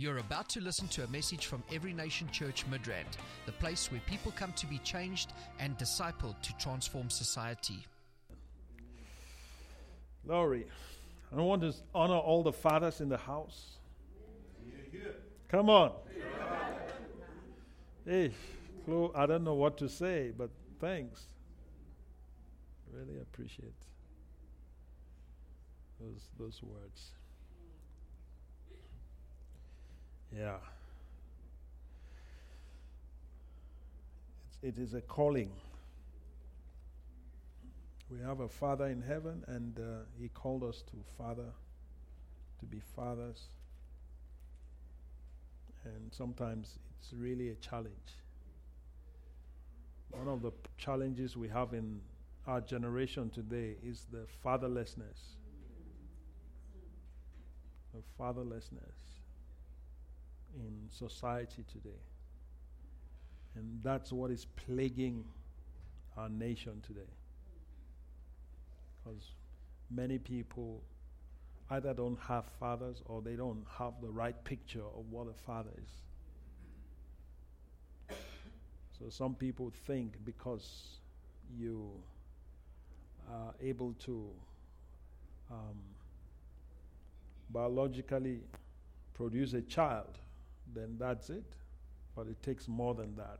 You're about to listen to a message from Every Nation Church Midrand, the place where people come to be changed and discipled to transform society. Glory. I want to honor all the fathers in the house. Come on. Hey, Chloe, I don't know what to say, but thanks. Really appreciate those, those words. Yeah. It's, it is a calling. We have a Father in heaven, and uh, He called us to Father, to be fathers. And sometimes it's really a challenge. One of the p- challenges we have in our generation today is the fatherlessness. The fatherlessness in society today. And that's what is plaguing our nation today. Because many people either don't have fathers or they don't have the right picture of what a father is. So some people think because you are able to um, biologically produce a child, then that's it. But it takes more than that.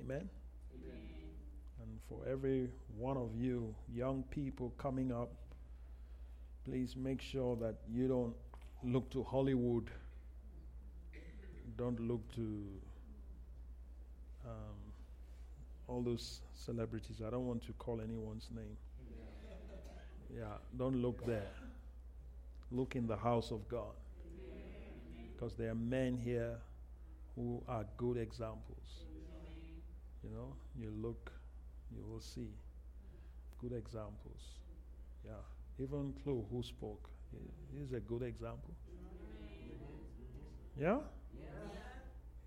Amen? And for every one of you young people coming up, please make sure that you don't look to Hollywood, don't look to um, all those celebrities. I don't want to call anyone's name. Yeah, don't look there. Look in the house of God. Because there are men here who are good examples. You know, you look, you will see good examples. Yeah. Even Chloe, who spoke, he's a good example. Yeah?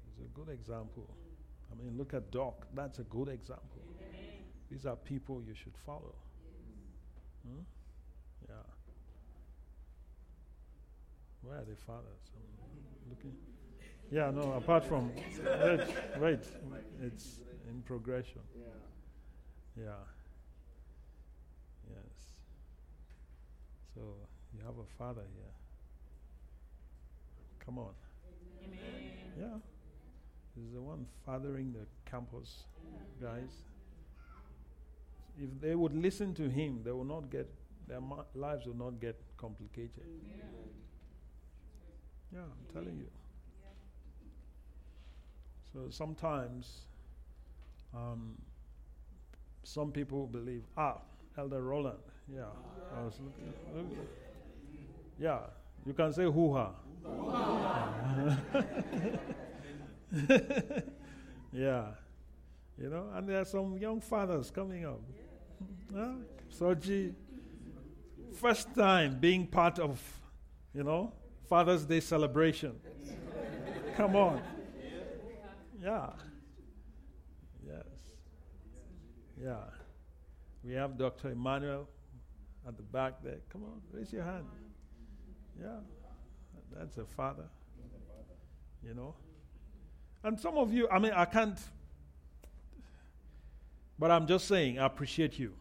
He's a good example. I mean, look at Doc. That's a good example. These are people you should follow. Hmm? Yeah. Where are the fathers? I'm looking. Yeah, no, apart from. Wait, wait. It's in progression. Yeah. Yes. So you have a father here. Come on. Yeah. He's the one fathering the campus guys. If they would listen to him, they will not get their ma- lives will not get complicated. Yeah, I'm telling you. So sometimes, um, some people believe, ah, Elder Roland. Yeah, I was looking. look- yeah, you can say hoo ha. yeah, you know, and there are some young fathers coming up. Huh? Soji, first time being part of, you know, Father's Day celebration. Come on. Yeah. Yes. Yeah. We have Dr. Emmanuel at the back there. Come on, raise your hand. Yeah. That's a father. You know? And some of you, I mean, I can't, but I'm just saying, I appreciate you.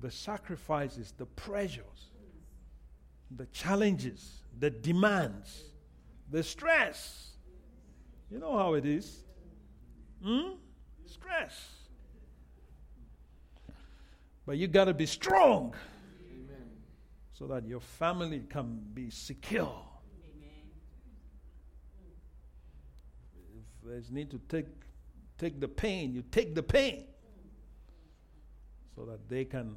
The sacrifices, the pressures, the challenges, the demands, the stress. You know how it is. Hmm? Stress. But you got to be strong so that your family can be secure. If there's need to take take the pain, you take the pain so that they can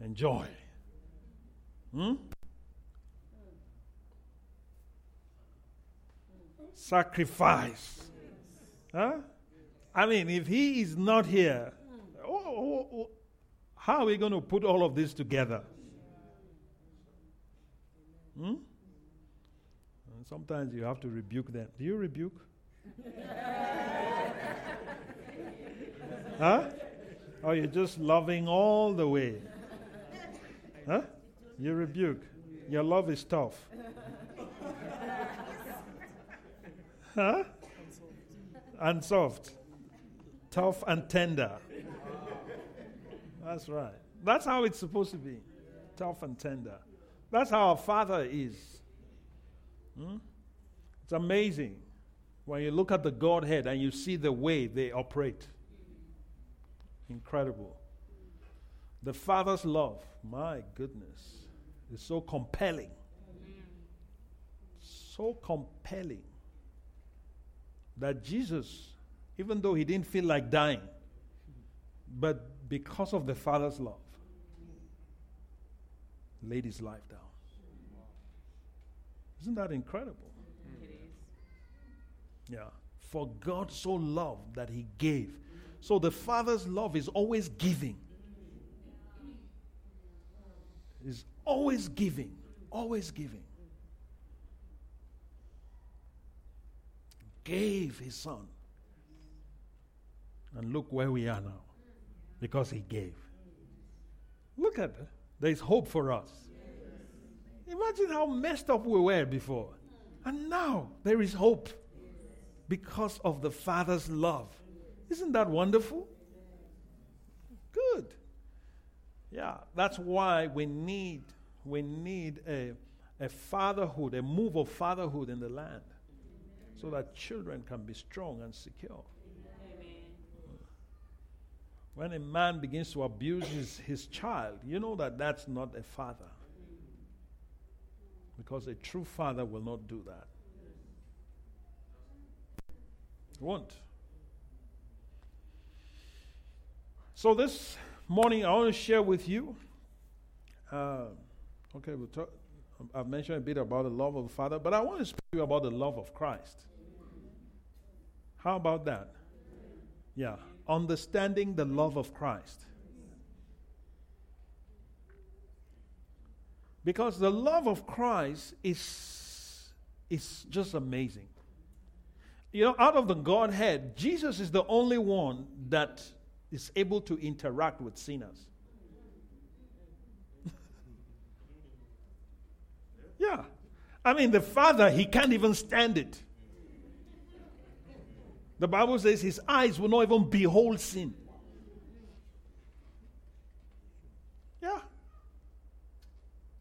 enjoy. Hmm? Sacrifice. Huh? I mean, if he is not here, oh, oh, oh, how are we going to put all of this together? Hmm? Sometimes you have to rebuke them. Do you rebuke? huh? Or you're just loving all the way? Huh? You rebuke. Your love is tough. Huh? Unsolved. Tough and tender. That's right. That's how it's supposed to be. Tough and tender. That's how our Father is. Hmm? It's amazing when you look at the Godhead and you see the way they operate. Incredible. The Father's love, my goodness, is so compelling. So compelling that Jesus, even though he didn't feel like dying, but because of the Father's love, laid his life down. Isn't that incredible? It is. Yeah. For God so loved that he gave. So the Father's love is always giving. Is always giving. Always giving. Gave his son. And look where we are now. Because he gave. Look at that. There's hope for us. Imagine how messed up we were before. And now there is hope because of the Father's love. Isn't that wonderful? Good. Yeah, that's why we need we need a, a fatherhood, a move of fatherhood in the land so that children can be strong and secure. When a man begins to abuse his, his child, you know that that's not a father. Because a true father will not do that. Won't. So this morning, I want to share with you. Uh, okay, we'll talk, I've mentioned a bit about the love of the Father, but I want to speak to you about the love of Christ. How about that? Yeah understanding the love of Christ. Because the love of Christ is, is just amazing. You know, out of the Godhead, Jesus is the only one that is able to interact with sinners. yeah. I mean, the Father, he can't even stand it. The Bible says his eyes will not even behold sin. Yeah.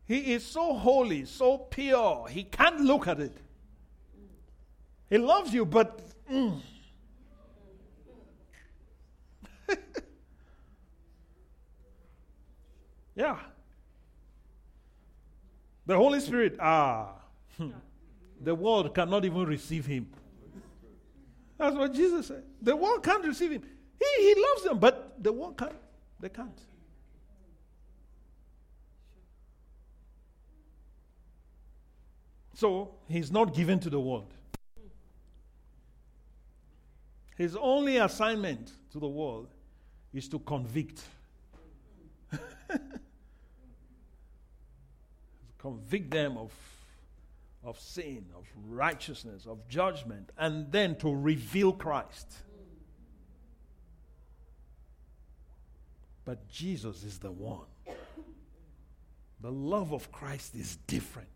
He is so holy, so pure, he can't look at it. He loves you, but. Mm. yeah. The Holy Spirit, ah. Hmm. the world cannot even receive him. That's what Jesus said. The world can't receive him. He, he loves them, but the world can't. They can't. So he's not given to the world. His only assignment to the world is to convict. convict them of of sin, of righteousness, of judgment, and then to reveal Christ. But Jesus is the one. The love of Christ is different.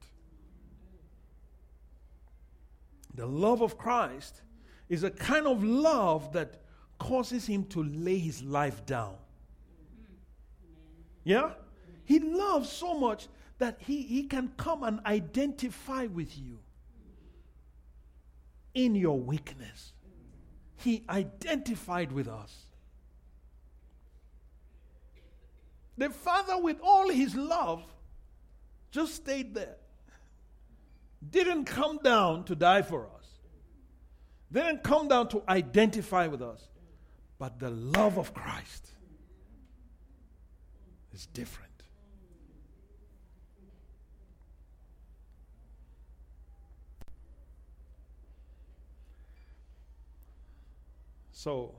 The love of Christ is a kind of love that causes him to lay his life down. Yeah? He loves so much that he, he can come and identify with you in your weakness. He identified with us. The Father, with all his love, just stayed there. Didn't come down to die for us, didn't come down to identify with us. But the love of Christ is different. So,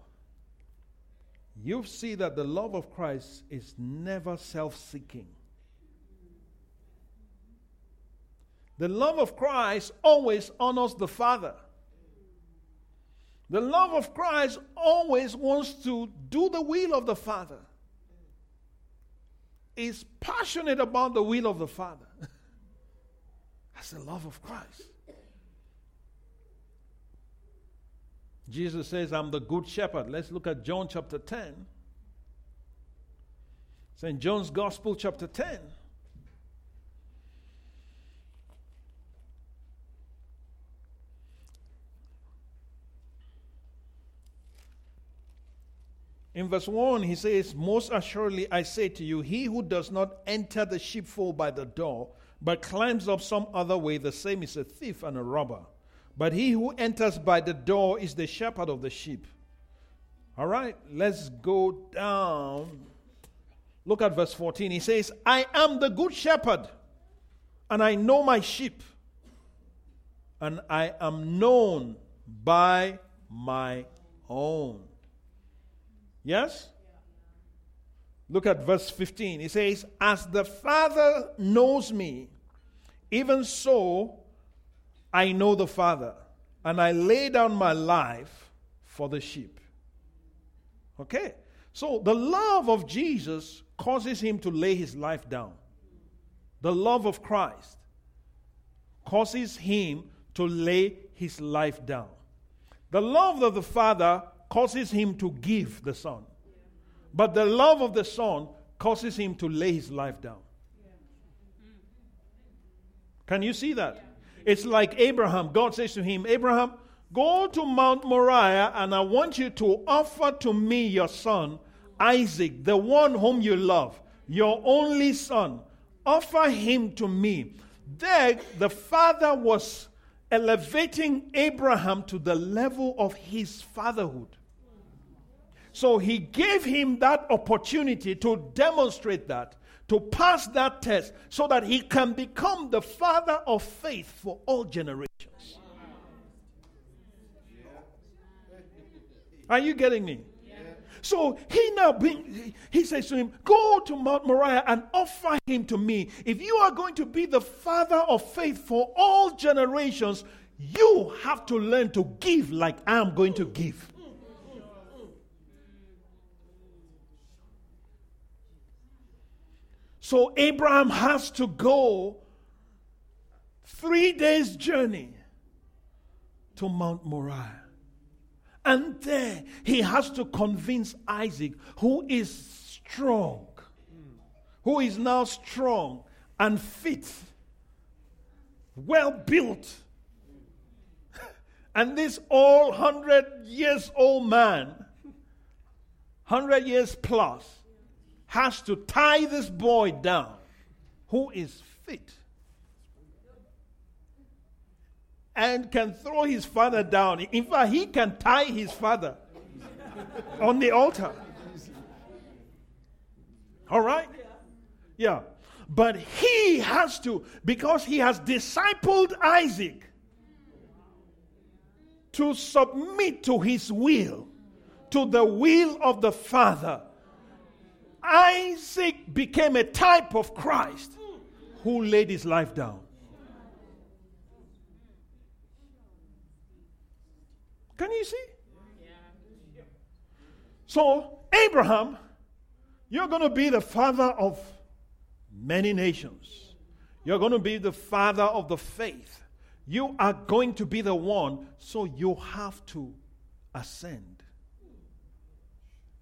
you see that the love of Christ is never self seeking. The love of Christ always honors the Father. The love of Christ always wants to do the will of the Father. Is passionate about the will of the Father. That's the love of Christ. Jesus says, I'm the good shepherd. Let's look at John chapter 10. St. John's Gospel, chapter 10. In verse 1, he says, Most assuredly I say to you, he who does not enter the sheepfold by the door, but climbs up some other way, the same is a thief and a robber. But he who enters by the door is the shepherd of the sheep. All right, let's go down. Look at verse 14. He says, I am the good shepherd, and I know my sheep, and I am known by my own. Yes? Look at verse 15. He says, As the Father knows me, even so I know the Father, and I lay down my life for the sheep. Okay? So the love of Jesus causes him to lay his life down. The love of Christ causes him to lay his life down. The love of the Father causes him to give the Son. But the love of the Son causes him to lay his life down. Can you see that? It's like Abraham. God says to him, Abraham, go to Mount Moriah and I want you to offer to me your son, Isaac, the one whom you love, your only son. Offer him to me. There, the father was elevating Abraham to the level of his fatherhood. So he gave him that opportunity to demonstrate that, to pass that test, so that he can become the father of faith for all generations. Are you getting me? So he now bring, he says to him, Go to Mount Moriah and offer him to me. If you are going to be the father of faith for all generations, you have to learn to give like I am going to give. So Abraham has to go three days' journey to Mount Moriah. And there he has to convince Isaac, who is strong, who is now strong and fit, well built. And this all hundred years old man, hundred years plus, has to tie this boy down who is fit and can throw his father down. In fact, he can tie his father on the altar. All right? Yeah. But he has to, because he has discipled Isaac to submit to his will, to the will of the Father Isaac became a type of Christ who laid his life down. Can you see? So, Abraham, you're going to be the father of many nations. You're going to be the father of the faith. You are going to be the one, so you have to ascend.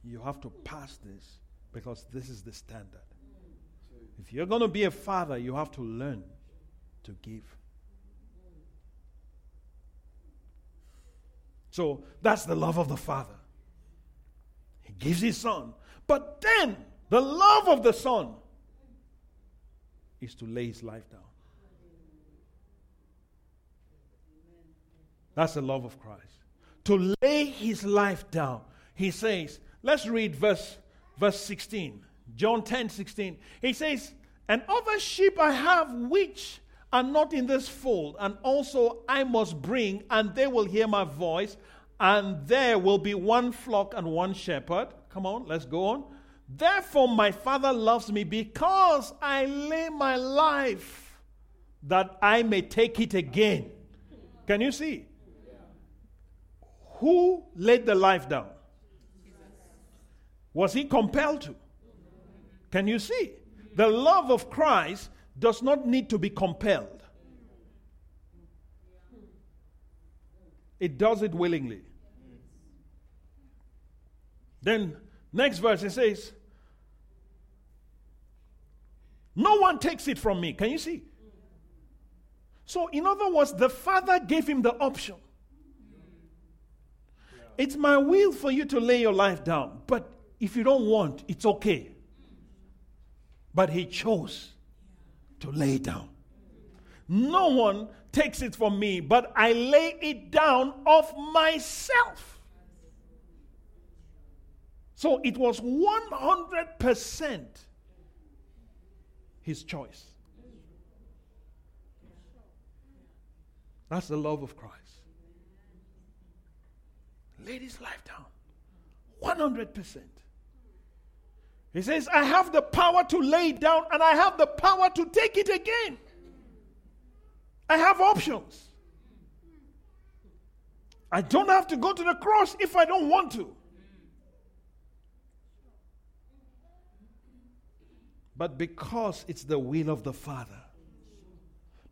You have to pass this because this is the standard. If you're going to be a father, you have to learn to give. So that's the love of the Father. He gives his son. But then the love of the son is to lay his life down. That's the love of Christ. To lay his life down. He says, let's read verse verse 16. John 10 16. He says, And other sheep I have which are not in this fold, and also I must bring, and they will hear my voice, and there will be one flock and one shepherd. Come on, let's go on. Therefore, my Father loves me because I lay my life that I may take it again. Can you see? Who laid the life down? Was he compelled to? Can you see? The love of Christ does not need to be compelled, it does it willingly. Then, next verse, it says, No one takes it from me. Can you see? So, in other words, the Father gave him the option. It's my will for you to lay your life down, but if you don't want, it's okay. But he chose to lay it down. No one takes it from me, but I lay it down of myself. So it was 100% his choice. That's the love of Christ. Laid his life down. 100%. He says, I have the power to lay it down and I have the power to take it again. I have options. I don't have to go to the cross if I don't want to. But because it's the will of the Father,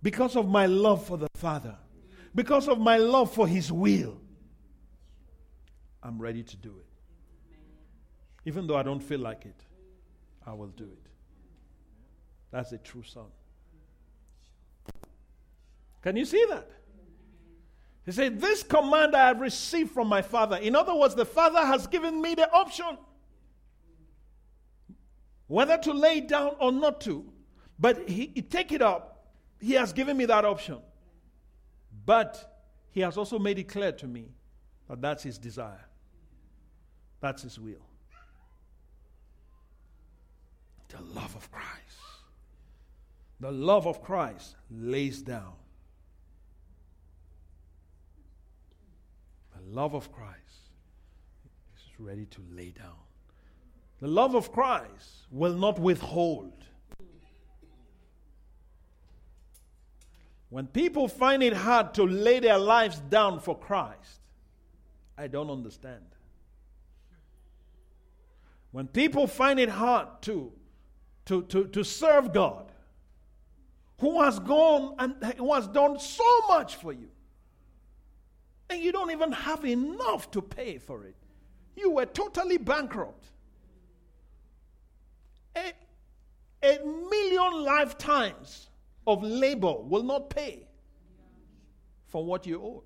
because of my love for the Father, because of my love for His will, I'm ready to do it. Even though I don't feel like it, I will do it. That's a true son. Can you see that? He said, This command I have received from my Father. In other words, the Father has given me the option whether to lay down or not to. But he, he take it up. He has given me that option. But he has also made it clear to me that that's his desire. That's his will. The love of Christ. The love of Christ lays down The love of Christ is ready to lay down. The love of Christ will not withhold. When people find it hard to lay their lives down for Christ, I don't understand. When people find it hard to, to, to, to serve God, who has gone and who has done so much for you, and you don't even have enough to pay for it. You were totally bankrupt. A, a million lifetimes of labor will not pay for what you owe.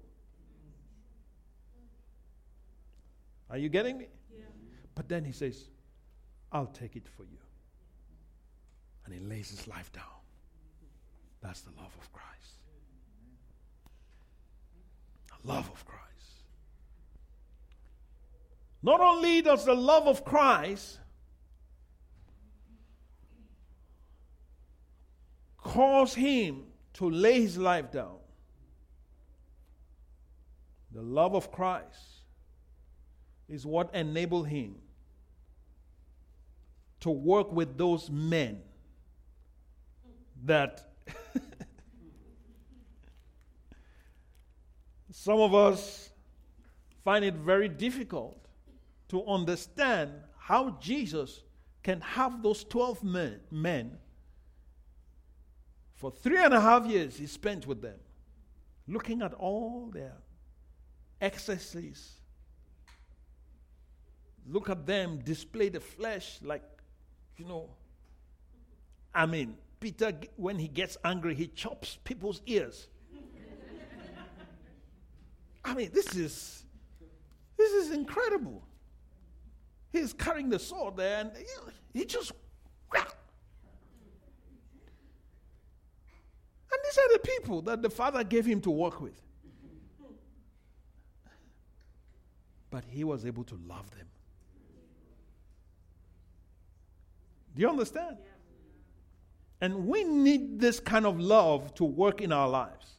Are you getting me? Yeah. But then he says, I'll take it for you. And he lays his life down. That's the love of Christ The love of Christ. Not only does the love of Christ cause him to lay his life down, the love of Christ is what enabled him to work with those men that Some of us find it very difficult to understand how Jesus can have those 12 men, men for three and a half years he spent with them, looking at all their excesses. Look at them display the flesh like, you know. I mean, Peter, when he gets angry, he chops people's ears. I mean, this is this is incredible. He's carrying the sword there, and he, he just. And these are the people that the Father gave him to work with. But he was able to love them. Do you understand? And we need this kind of love to work in our lives.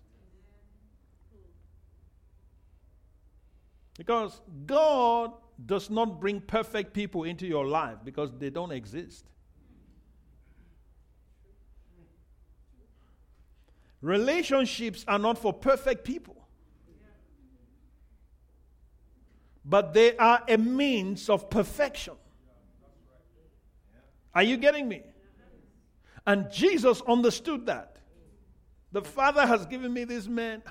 Because God does not bring perfect people into your life because they don't exist. Relationships are not for perfect people, but they are a means of perfection. Are you getting me? And Jesus understood that. The Father has given me these men.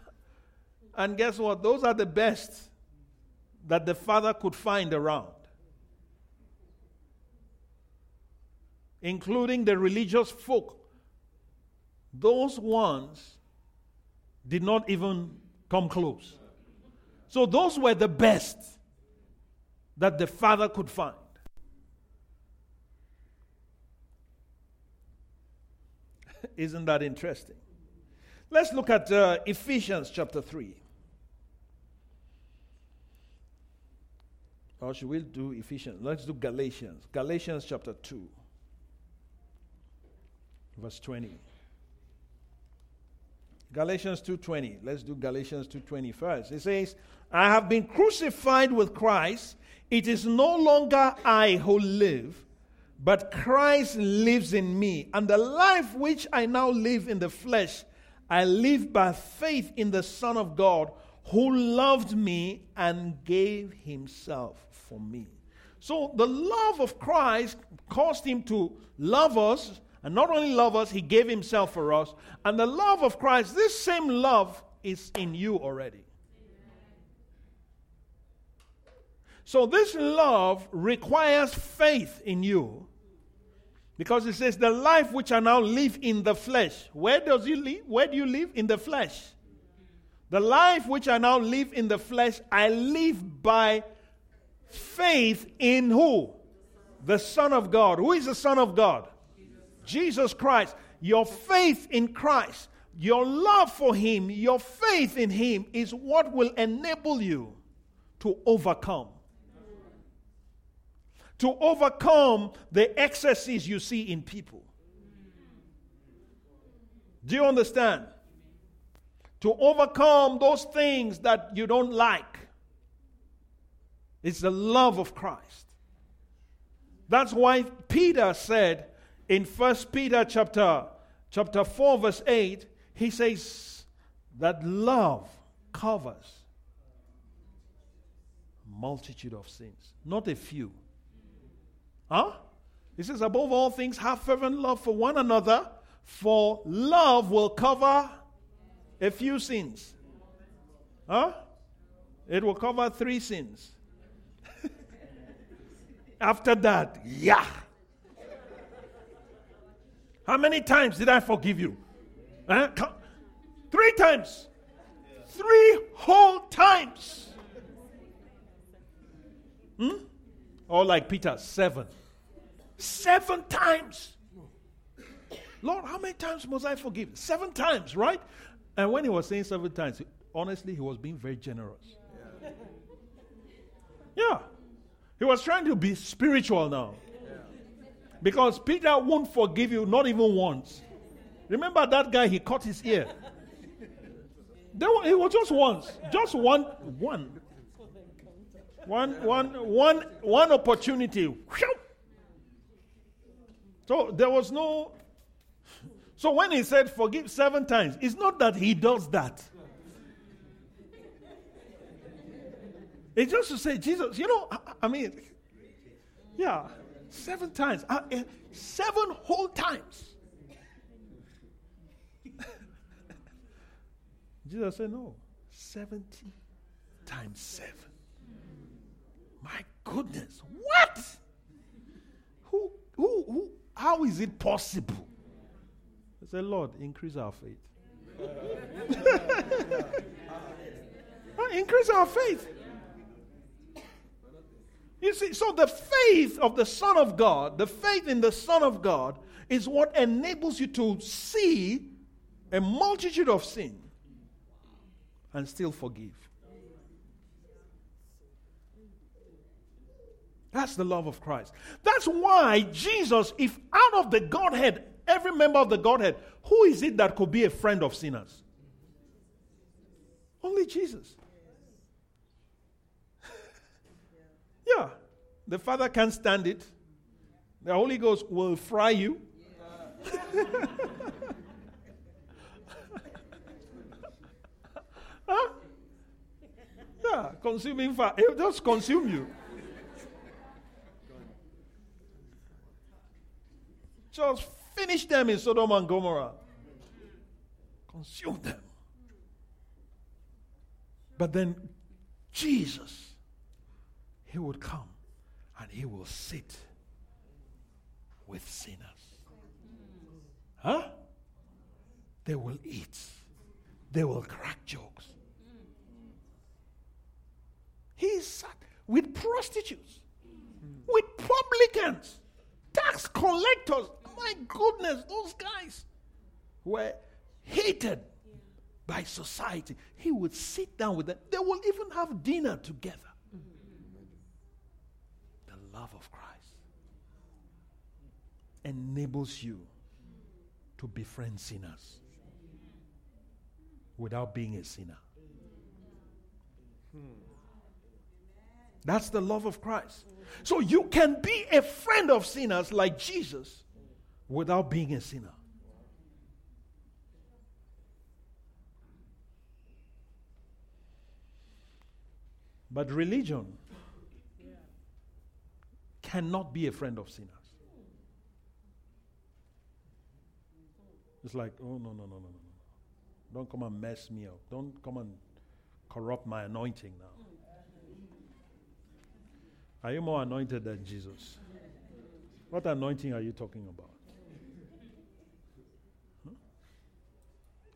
And guess what? Those are the best that the Father could find around, including the religious folk. Those ones did not even come close. So, those were the best that the Father could find. Isn't that interesting? Let's look at uh, Ephesians chapter 3. Or should we do Ephesians? Let's do Galatians. Galatians chapter 2, verse 20. Galatians 2:20. Let's do Galatians 2:20 first. It says, "I have been crucified with Christ. It is no longer I who live, but Christ lives in me. And the life which I now live in the flesh, I live by faith in the Son of God, who loved me and gave himself for me." So the love of Christ caused him to love us and not only love us, he gave himself for us. And the love of Christ, this same love is in you already. So this love requires faith in you. Because it says, the life which I now live in the flesh. Where does you live? Where do you live? In the flesh. The life which I now live in the flesh, I live by faith in who? The Son of God. Who is the Son of God? Jesus Christ, your faith in Christ, your love for Him, your faith in Him is what will enable you to overcome. To overcome the excesses you see in people. Do you understand? To overcome those things that you don't like. It's the love of Christ. That's why Peter said, in First Peter chapter, chapter 4, verse 8, he says that love covers multitude of sins, not a few. Huh? He says, above all things, have fervent love for one another, for love will cover a few sins. Huh? It will cover three sins. After that, yeah. How many times did I forgive you? Huh? Three times. Three whole times. Hmm? Or like Peter, seven. Seven times. Lord, how many times must I forgive? Seven times, right? And when he was saying seven times, honestly, he was being very generous. Yeah. He was trying to be spiritual now. Because Peter won't forgive you, not even once. Remember that guy, he cut his ear. There, it was just once. Just one, one. One, one, one, one opportunity. So there was no. So when he said forgive seven times, it's not that he does that. It's just to say, Jesus, you know, I, I mean, yeah. Seven times. Uh, uh, seven whole times. Jesus said, No. 70 times seven. My goodness. What? Who, who, who, how is it possible? I said, Lord, increase our faith. increase our faith. You see, so the faith of the Son of God, the faith in the Son of God, is what enables you to see a multitude of sin and still forgive. That's the love of Christ. That's why Jesus, if out of the Godhead, every member of the Godhead, who is it that could be a friend of sinners? Only Jesus. Yeah. The Father can't stand it. The Holy Ghost will fry you. huh? Yeah, consuming fire. It will just consume you. Just finish them in Sodom and Gomorrah. Consume them. But then Jesus he would come and he will sit with sinners. Huh? They will eat. They will crack jokes. He sat with prostitutes, with publicans, tax collectors. My goodness, those guys were hated by society. He would sit down with them. They will even have dinner together. The love of Christ enables you to befriend sinners without being a sinner. Hmm. That's the love of Christ. So you can be a friend of sinners like Jesus without being a sinner. But religion cannot be a friend of sinners. It's like, oh, no, no, no, no, no. No. Don't come and mess me up. Don't come and corrupt my anointing now. Are you more anointed than Jesus? What anointing are you talking about? Huh?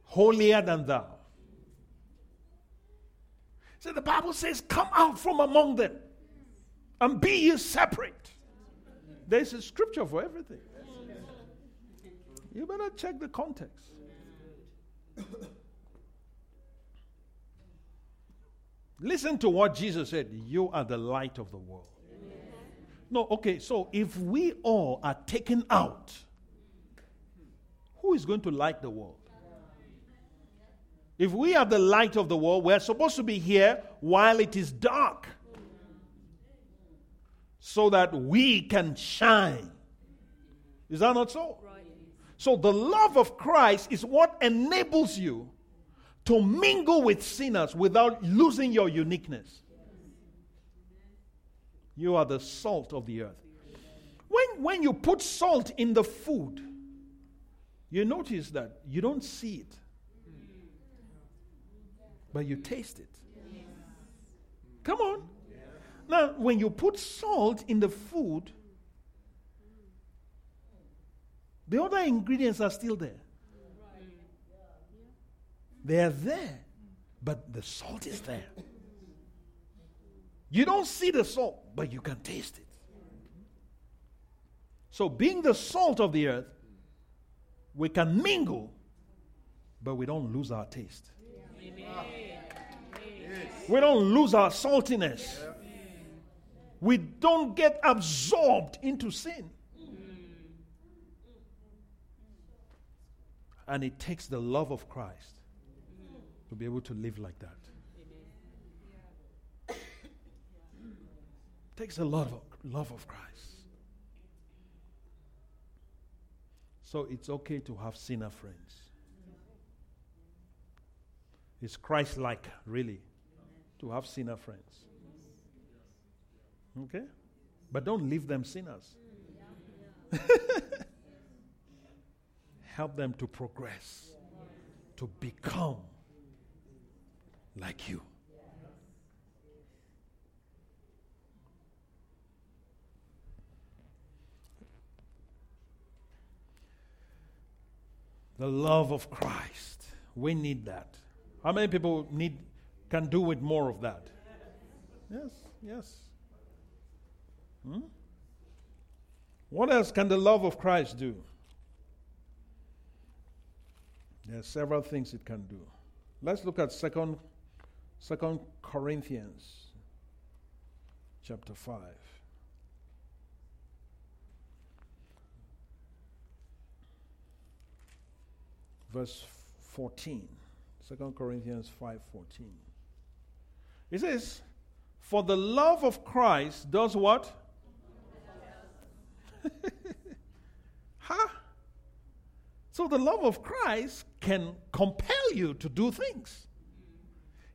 Holier than thou. So the Bible says, Come out from among them and be ye separate. There's a scripture for everything. You better check the context. Listen to what Jesus said You are the light of the world. No, okay, so if we all are taken out, who is going to light the world? If we are the light of the world, we're supposed to be here while it is dark so that we can shine. Is that not so? So, the love of Christ is what enables you to mingle with sinners without losing your uniqueness. You are the salt of the earth. When, when you put salt in the food, you notice that you don't see it, but you taste it. Come on. Now, when you put salt in the food, the other ingredients are still there. They are there, but the salt is there. You don't see the salt, but you can taste it. So, being the salt of the earth, we can mingle, but we don't lose our taste. We don't lose our saltiness. We don't get absorbed into sin. And it takes the love of Christ to be able to live like that. It takes a lot of love of Christ. So it's okay to have sinner friends. It's Christ like, really, to have sinner friends. Okay? But don't leave them sinners. Help them to progress, to become like you. The love of Christ. We need that. How many people need can do with more of that? Yes, yes. Hmm? What else can the love of Christ do? There are several things it can do. Let's look at second, second Corinthians chapter 5. Verse 14. 2 Corinthians 5:14. It says, "For the love of Christ does what? huh? So the love of Christ can compel you to do things.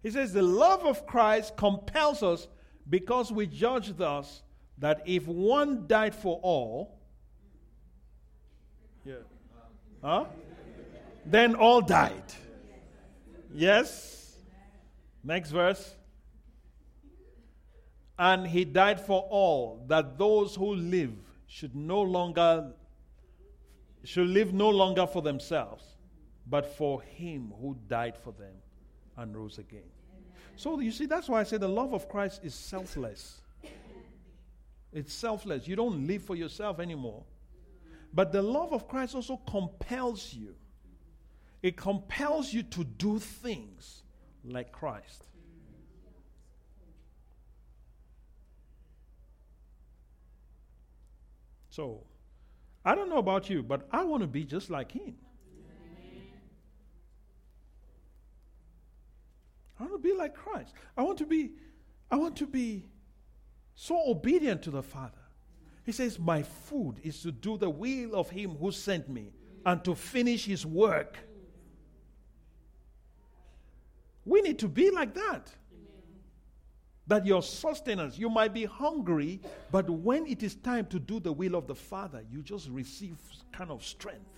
He says, The love of Christ compels us because we judge thus that if one died for all, yeah. Huh? Then all died. Yes? Next verse. And he died for all, that those who live should no longer should live no longer for themselves, but for him who died for them and rose again. So you see, that's why I say the love of Christ is selfless. It's selfless. You don't live for yourself anymore. But the love of Christ also compels you. It compels you to do things like Christ. So, I don't know about you, but I want to be just like him. I want to be like Christ. I want to be I want to be so obedient to the Father. He says, My food is to do the will of him who sent me and to finish his work. We need to be like that that your sustenance, you might be hungry, but when it is time to do the will of the Father, you just receive kind of strength.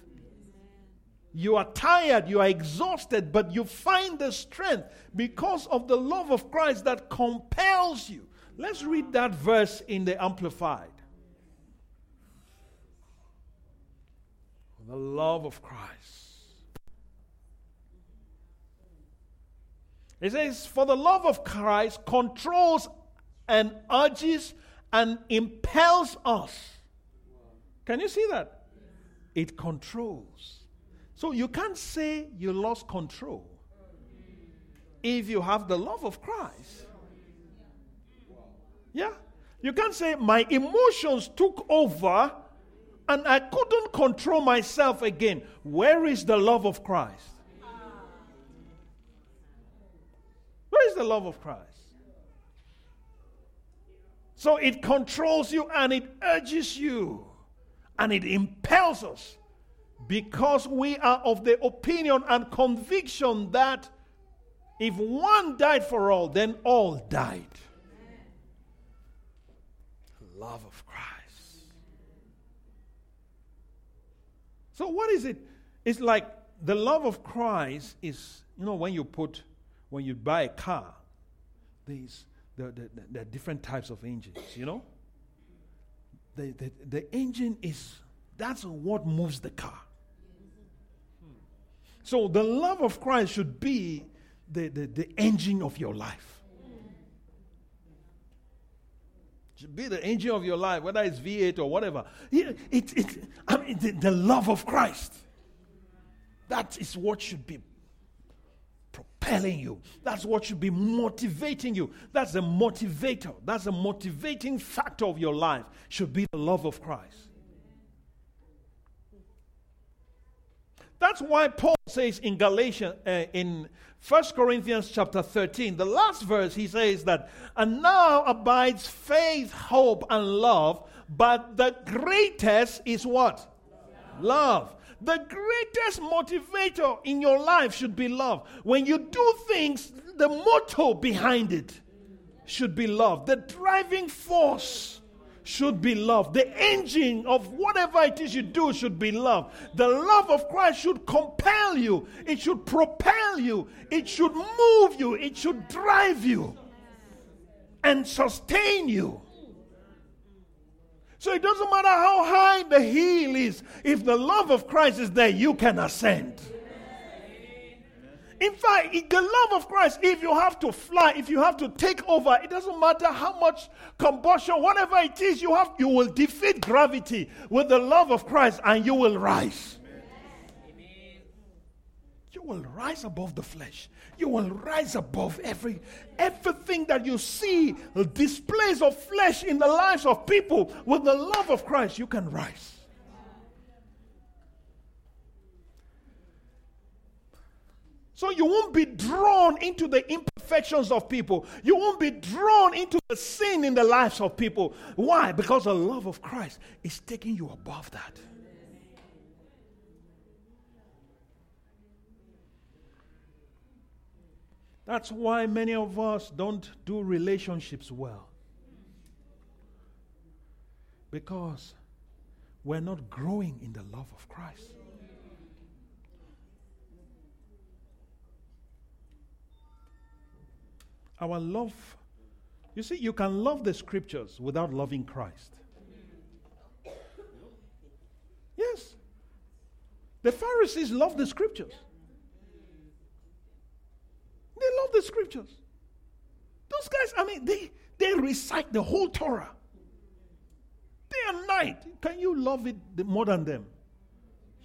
You are tired, you are exhausted, but you find the strength because of the love of Christ that compels you. Let's read that verse in the Amplified. The love of Christ. It says, For the love of Christ controls and urges and impels us. Can you see that? It controls. So you can't say you lost control if you have the love of Christ. Yeah? You can't say my emotions took over and I couldn't control myself again. Where is the love of Christ? Where is the love of Christ? So it controls you and it urges you and it impels us because we are of the opinion and conviction that if one died for all, then all died. Love of Christ. So, what is it? It's like the love of Christ is, you know, when you put when you buy a car, there's, there, are different types of engines, you know? The, the, the engine is, that's what moves the car. So the love of Christ should be the, the, the engine of your life. Should be the engine of your life, whether it's V8 or whatever. It, it, it, I mean, the, the love of Christ. That is what should be propelling you. That's what should be motivating you. That's the motivator. That's the motivating factor of your life. Should be the love of Christ. That's why Paul says in Galatians, uh, in 1 Corinthians chapter 13, the last verse, he says that, and now abides faith, hope, and love, but the greatest is what? Love. The greatest motivator in your life should be love. When you do things, the motto behind it should be love. The driving force should be love. The engine of whatever it is you do should be love. The love of Christ should compel you, it should propel you, it should move you, it should drive you and sustain you. So it doesn't matter how high the hill is, if the love of Christ is there, you can ascend. In fact, the love of Christ, if you have to fly, if you have to take over, it doesn't matter how much combustion, whatever it is you have, you will defeat gravity with the love of Christ and you will rise. You will rise above the flesh you will rise above every everything that you see displays of flesh in the lives of people with the love of Christ you can rise So you won't be drawn into the imperfections of people. You won't be drawn into the sin in the lives of people. Why? Because the love of Christ is taking you above that. That's why many of us don't do relationships well. Because we're not growing in the love of Christ. Our love, you see, you can love the scriptures without loving Christ. Yes. The Pharisees love the scriptures. They love the scriptures. Those guys, I mean, they, they recite the whole Torah. Day and night. Can you love it more than them?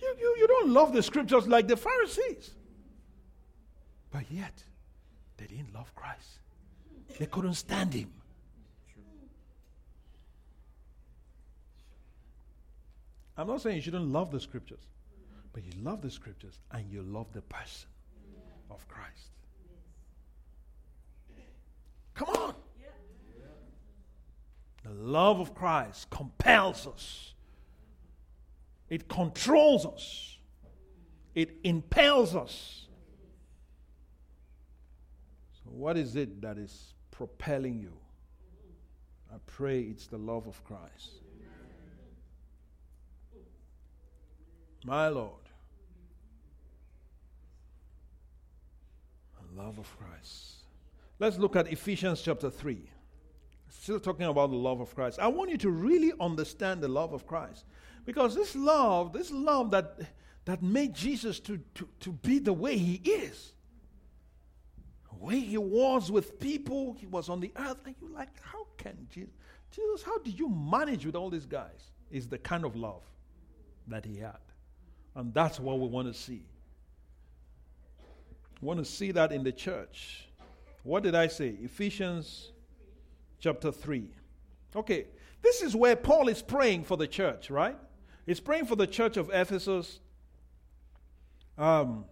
You, you, you don't love the scriptures like the Pharisees. But yet, they didn't love Christ. They couldn't stand him. I'm not saying you shouldn't love the scriptures, but you love the scriptures and you love the person of Christ. Come on. The love of Christ compels us, it controls us, it impels us. So, what is it that is propelling you? I pray it's the love of Christ. My Lord. The love of Christ. Let's look at Ephesians chapter 3. Still talking about the love of Christ. I want you to really understand the love of Christ. Because this love, this love that, that made Jesus to, to, to be the way he is, the way he was with people, he was on the earth, and you're like, how can Jesus, Jesus, how did you manage with all these guys? Is the kind of love that he had. And that's what we want to see. We want to see that in the church. What did I say? Ephesians chapter 3. Okay, this is where Paul is praying for the church, right? He's praying for the church of Ephesus. Um,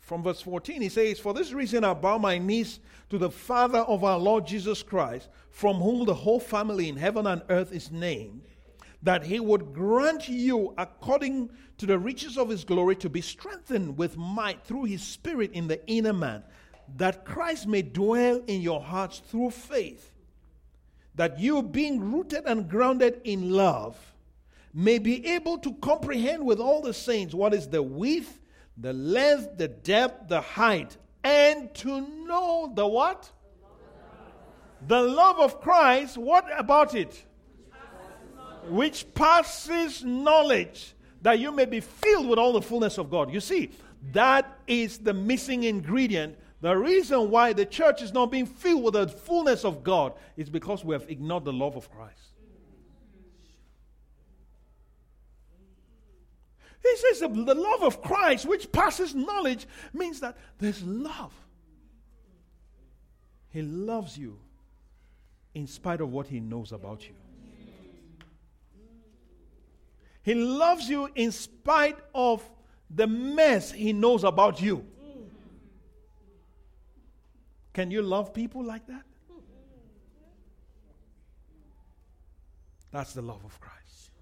from verse 14, he says, For this reason I bow my knees to the Father of our Lord Jesus Christ, from whom the whole family in heaven and earth is named that he would grant you, according to the riches of his glory, to be strengthened with might through his Spirit in the inner man, that Christ may dwell in your hearts through faith, that you, being rooted and grounded in love, may be able to comprehend with all the saints what is the width, the length, the depth, the height, and to know the what? The love of Christ. What about it? which passes knowledge, that you may be filled with all the fullness of God. You see, that is the missing ingredient. The reason why the church is not being filled with the fullness of God is because we have ignored the love of Christ. He says the love of Christ, which passes knowledge, means that there's love. He loves you in spite of what he knows about you. He loves you in spite of the mess he knows about you. Can you love people like that? That's the love of Christ.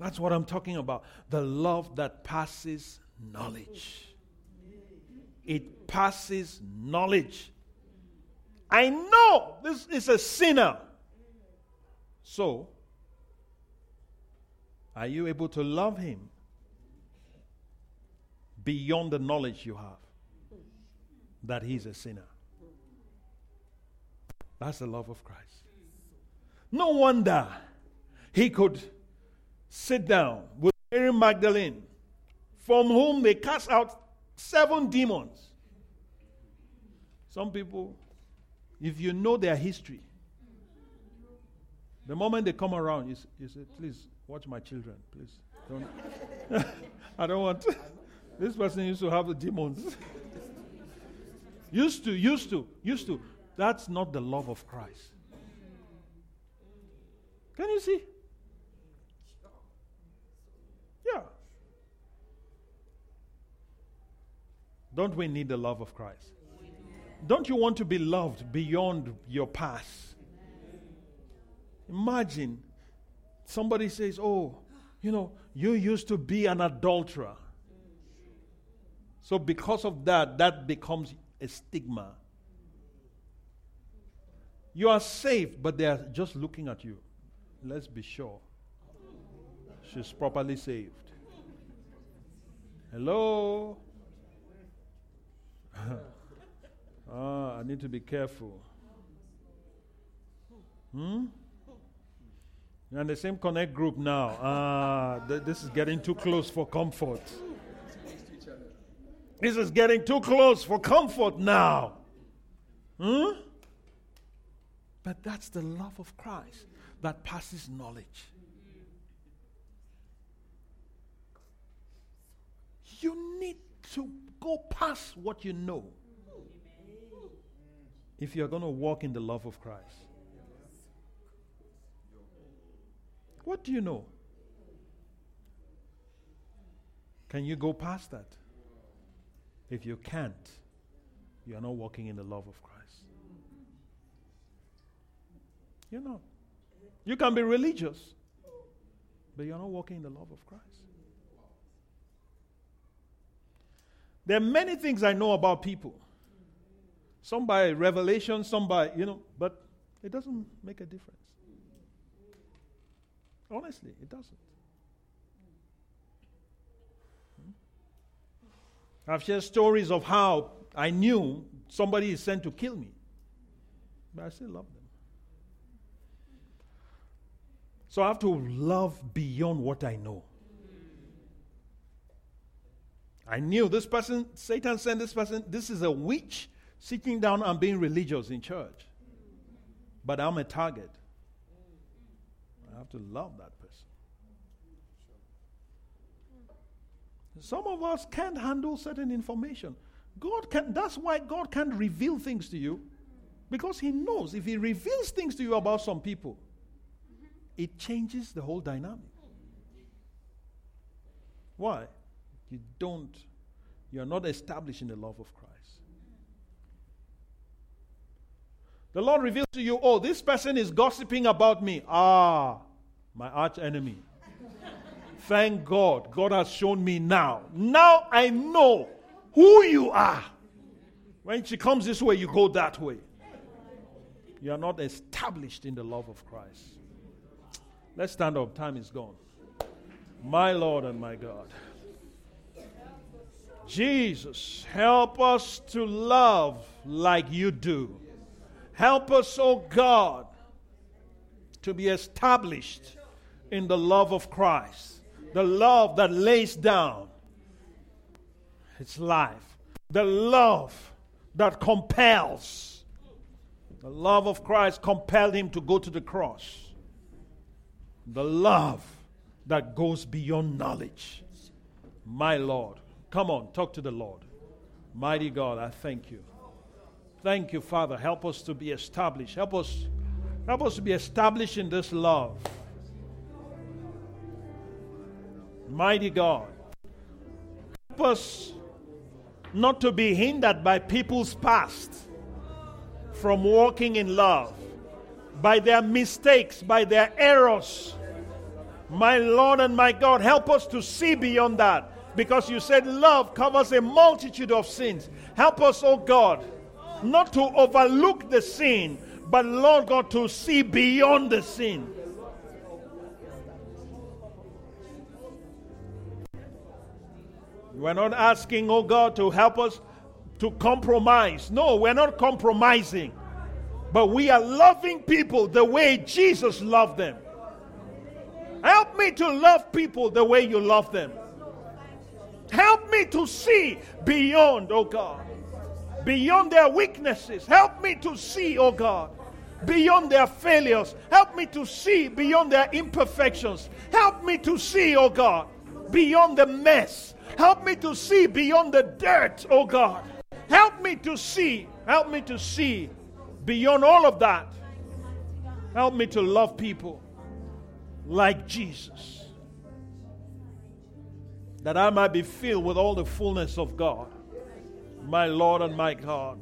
That's what I'm talking about. The love that passes knowledge. It passes knowledge. I know this is a sinner. So, are you able to love him beyond the knowledge you have that he's a sinner? That's the love of Christ. No wonder he could sit down with Mary Magdalene, from whom they cast out seven demons. Some people, if you know their history, the moment they come around, you, you say, please Watch my children, please. Don't. I don't want. this person used to have the demons. used to, used to, used to. That's not the love of Christ. Can you see? Yeah. Don't we need the love of Christ? Don't you want to be loved beyond your past? Imagine Somebody says, Oh, you know, you used to be an adulterer. So, because of that, that becomes a stigma. You are saved, but they are just looking at you. Let's be sure. She's properly saved. Hello? ah, I need to be careful. Hmm? You're in the same connect group now. Uh, th- this is getting too close for comfort. This is getting too close for comfort now. Hmm? But that's the love of Christ that passes knowledge. You need to go past what you know if you're going to walk in the love of Christ. What do you know? Can you go past that? If you can't, you are not walking in the love of Christ. You're not. You can be religious, but you're not walking in the love of Christ. There are many things I know about people. Some by revelation, some by, you know, but it doesn't make a difference. Honestly, it doesn't. I've shared stories of how I knew somebody is sent to kill me, but I still love them. So I have to love beyond what I know. I knew this person, Satan sent this person, this is a witch sitting down and being religious in church. But I'm a target. I have to love that person. Some of us can't handle certain information. God can that's why God can't reveal things to you. Because he knows if he reveals things to you about some people, it changes the whole dynamic. Why? You don't, you're not established in the love of Christ. The Lord reveals to you, oh, this person is gossiping about me. Ah, my arch enemy. Thank God. God has shown me now. Now I know who you are. When she comes this way, you go that way. You are not established in the love of Christ. Let's stand up. Time is gone. My Lord and my God. Jesus, help us to love like you do. Help us, oh God, to be established in the love of Christ, the love that lays down its life, the love that compels. The love of Christ compelled him to go to the cross. The love that goes beyond knowledge. My Lord. Come on, talk to the Lord. Mighty God, I thank you. Thank you, Father. Help us to be established. Help us, help us to be established in this love. Mighty God. Help us not to be hindered by people's past from walking in love, by their mistakes, by their errors. My Lord and my God, help us to see beyond that because you said love covers a multitude of sins. Help us, oh God, not to overlook the sin, but Lord God, to see beyond the sin. We're not asking, oh God, to help us to compromise. No, we're not compromising. But we are loving people the way Jesus loved them. Help me to love people the way you love them. Help me to see beyond, oh God, beyond their weaknesses. Help me to see, oh God, beyond their failures. Help me to see beyond their imperfections. Help me to see, oh God, beyond the mess. Help me to see beyond the dirt, oh God. Help me to see, help me to see beyond all of that. Help me to love people like Jesus. That I might be filled with all the fullness of God, my Lord and my God.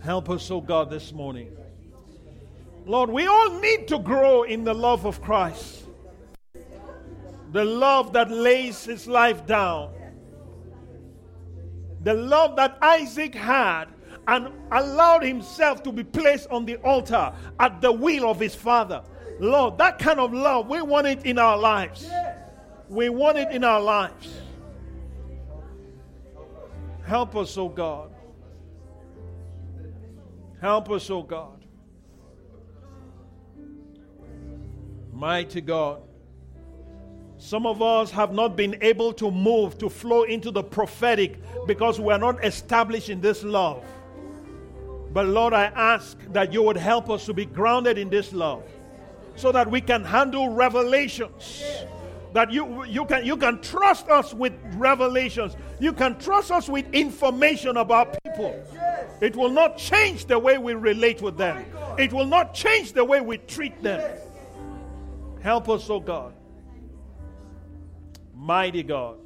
Help us, oh God, this morning. Lord, we all need to grow in the love of Christ. The love that lays his life down. The love that Isaac had and allowed himself to be placed on the altar at the will of his father. Lord, that kind of love, we want it in our lives. We want it in our lives. Help us, oh God. Help us, oh God. Mighty God. Some of us have not been able to move, to flow into the prophetic because we are not established in this love. But Lord, I ask that you would help us to be grounded in this love so that we can handle revelations. That you, you, can, you can trust us with revelations. You can trust us with information about people. It will not change the way we relate with them, it will not change the way we treat them. Help us, oh God. Mighty God.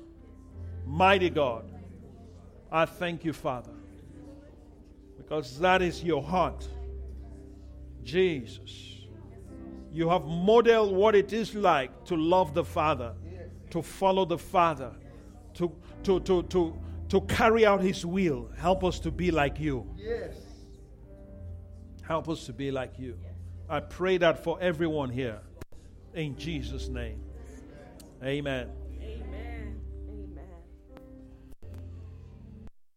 Mighty God. I thank you, Father, because that is your heart. Jesus. You have modeled what it is like to love the Father, to follow the Father, to, to, to, to, to carry out His will. Help us to be like you. Yes. Help us to be like you. I pray that for everyone here. In Jesus' name. Amen. Amen.